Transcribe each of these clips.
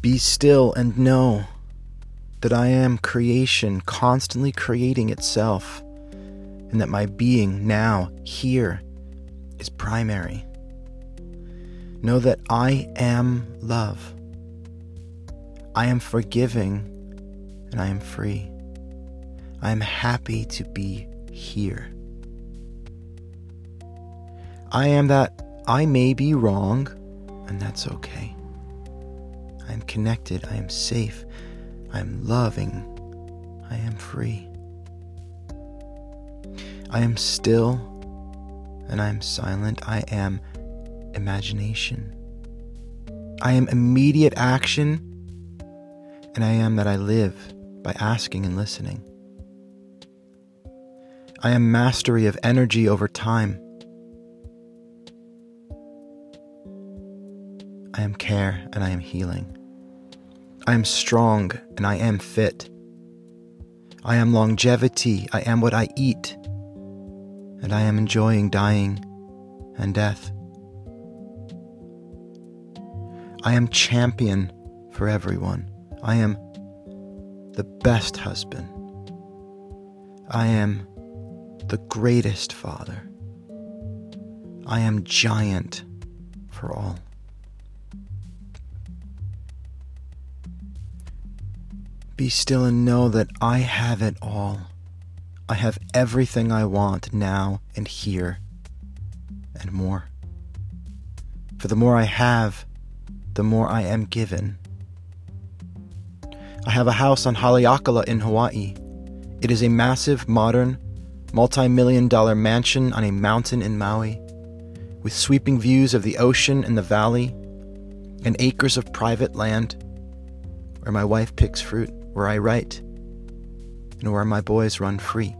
Be still and know that I am creation constantly creating itself, and that my being now, here, is primary. Know that I am love. I am forgiving and I am free. I am happy to be here. I am that I may be wrong, and that's okay. I am connected. I am safe. I am loving. I am free. I am still and I am silent. I am imagination. I am immediate action, and I am that I live by asking and listening. I am mastery of energy over time. I am care and I am healing. I am strong and I am fit. I am longevity. I am what I eat. And I am enjoying dying and death. I am champion for everyone. I am the best husband. I am the greatest father. I am giant for all. Be still and know that I have it all. I have everything I want now and here and more. For the more I have, the more I am given. I have a house on Haleakala in Hawaii. It is a massive, modern, multi million dollar mansion on a mountain in Maui, with sweeping views of the ocean and the valley, and acres of private land, where my wife picks fruit where I write, and where my boys run free.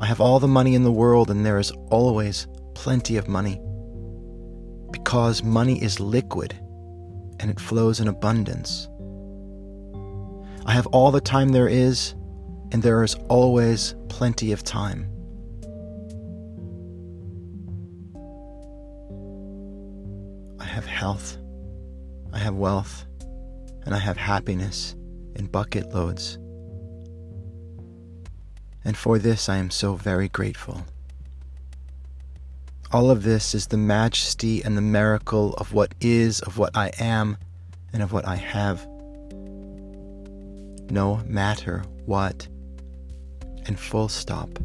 I have all the money in the world, and there is always plenty of money. Because money is liquid and it flows in abundance. I have all the time there is, and there is always plenty of time. I have health. I have wealth and I have happiness in bucket loads. And for this I am so very grateful. All of this is the majesty and the miracle of what is, of what I am, and of what I have. No matter what, and full stop.